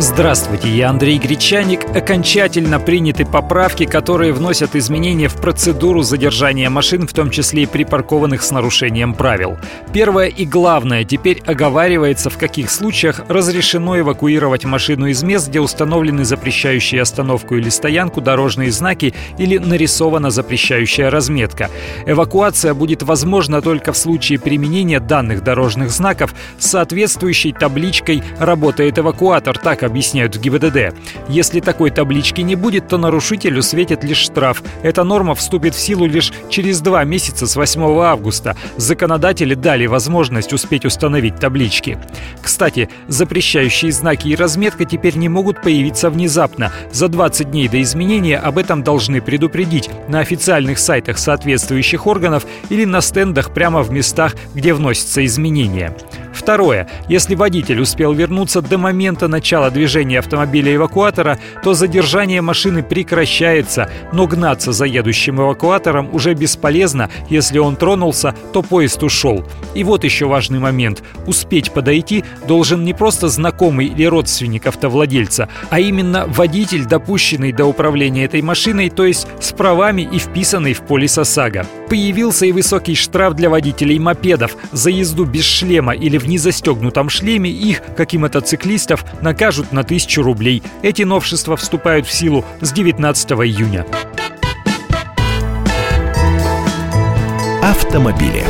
Здравствуйте, я Андрей Гречаник. Окончательно приняты поправки, которые вносят изменения в процедуру задержания машин, в том числе и припаркованных с нарушением правил. Первое и главное, теперь оговаривается, в каких случаях разрешено эвакуировать машину из мест, где установлены запрещающие остановку или стоянку дорожные знаки или нарисована запрещающая разметка. Эвакуация будет возможна только в случае применения данных дорожных знаков с соответствующей табличкой «Работает эвакуатор», так объясняют в ГИБДД. Если такой таблички не будет, то нарушителю светит лишь штраф. Эта норма вступит в силу лишь через два месяца с 8 августа. Законодатели дали возможность успеть установить таблички. Кстати, запрещающие знаки и разметка теперь не могут появиться внезапно. За 20 дней до изменения об этом должны предупредить на официальных сайтах соответствующих органов или на стендах прямо в местах, где вносятся изменения. Второе. Если водитель успел вернуться до момента начала движения автомобиля-эвакуатора, то задержание машины прекращается, но гнаться за едущим эвакуатором уже бесполезно, если он тронулся, то поезд ушел. И вот еще важный момент. Успеть подойти должен не просто знакомый или родственник автовладельца, а именно водитель, допущенный до управления этой машиной, то есть с правами и вписанный в полис ОСАГО. Появился и высокий штраф для водителей мопедов за езду без шлема или в незастегнутом шлеме их, как и мотоциклистов, накажут на тысячу рублей. Эти новшества вступают в силу с 19 июня. Автомобили.